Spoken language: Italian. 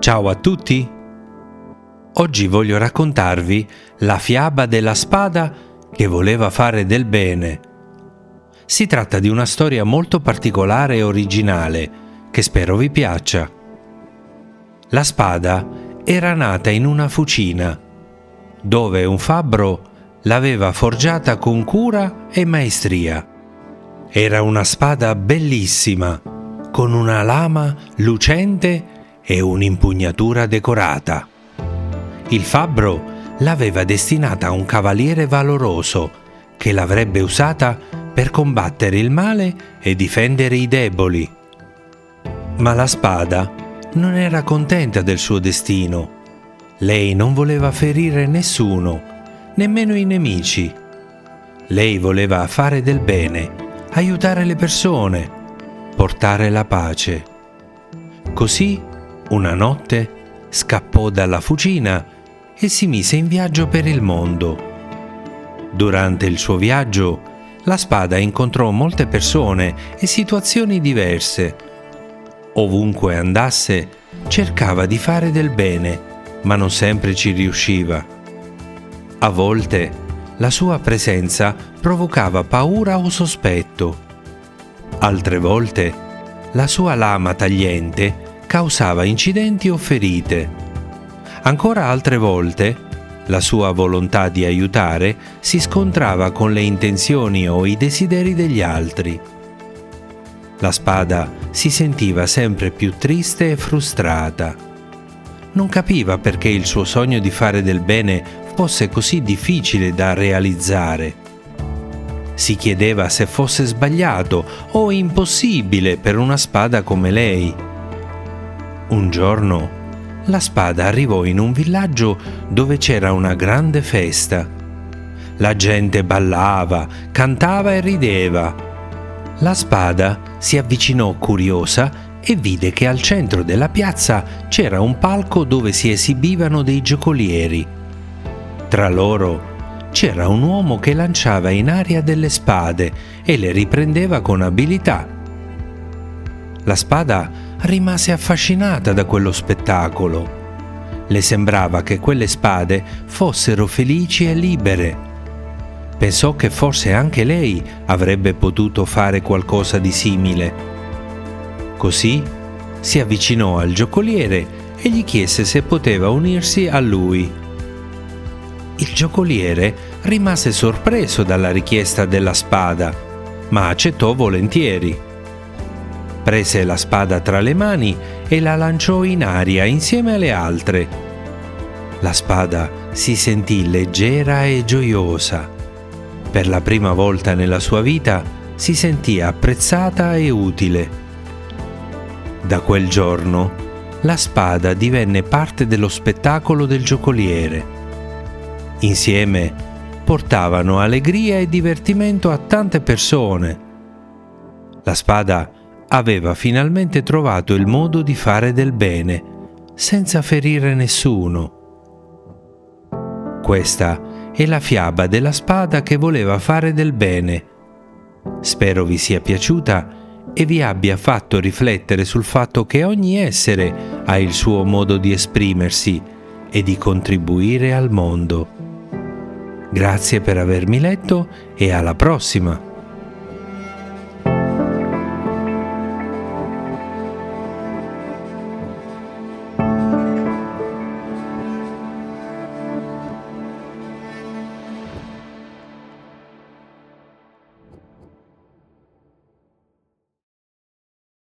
Ciao a tutti! Oggi voglio raccontarvi la fiaba della spada che voleva fare del bene. Si tratta di una storia molto particolare e originale che spero vi piaccia. La spada era nata in una fucina, dove un fabbro l'aveva forgiata con cura e maestria. Era una spada bellissima, con una lama lucente e un'impugnatura decorata. Il fabbro l'aveva destinata a un cavaliere valoroso che l'avrebbe usata per combattere il male e difendere i deboli. Ma la spada non era contenta del suo destino. Lei non voleva ferire nessuno, nemmeno i nemici. Lei voleva fare del bene, aiutare le persone, portare la pace. Così, una notte, scappò dalla fucina e si mise in viaggio per il mondo. Durante il suo viaggio, la spada incontrò molte persone e situazioni diverse Ovunque andasse, cercava di fare del bene, ma non sempre ci riusciva. A volte la sua presenza provocava paura o sospetto. Altre volte la sua lama tagliente causava incidenti o ferite. Ancora altre volte la sua volontà di aiutare si scontrava con le intenzioni o i desideri degli altri. La spada si sentiva sempre più triste e frustrata. Non capiva perché il suo sogno di fare del bene fosse così difficile da realizzare. Si chiedeva se fosse sbagliato o impossibile per una spada come lei. Un giorno la spada arrivò in un villaggio dove c'era una grande festa. La gente ballava, cantava e rideva la spada si avvicinò curiosa e vide che al centro della piazza c'era un palco dove si esibivano dei giocolieri. Tra loro c'era un uomo che lanciava in aria delle spade e le riprendeva con abilità. La spada rimase affascinata da quello spettacolo. Le sembrava che quelle spade fossero felici e libere pensò che forse anche lei avrebbe potuto fare qualcosa di simile. Così si avvicinò al giocoliere e gli chiese se poteva unirsi a lui. Il giocoliere rimase sorpreso dalla richiesta della spada, ma accettò volentieri. Prese la spada tra le mani e la lanciò in aria insieme alle altre. La spada si sentì leggera e gioiosa per la prima volta nella sua vita si sentì apprezzata e utile. Da quel giorno la spada divenne parte dello spettacolo del giocoliere. Insieme portavano allegria e divertimento a tante persone. La spada aveva finalmente trovato il modo di fare del bene, senza ferire nessuno. Questa è la fiaba della spada che voleva fare del bene. Spero vi sia piaciuta e vi abbia fatto riflettere sul fatto che ogni essere ha il suo modo di esprimersi e di contribuire al mondo. Grazie per avermi letto e alla prossima!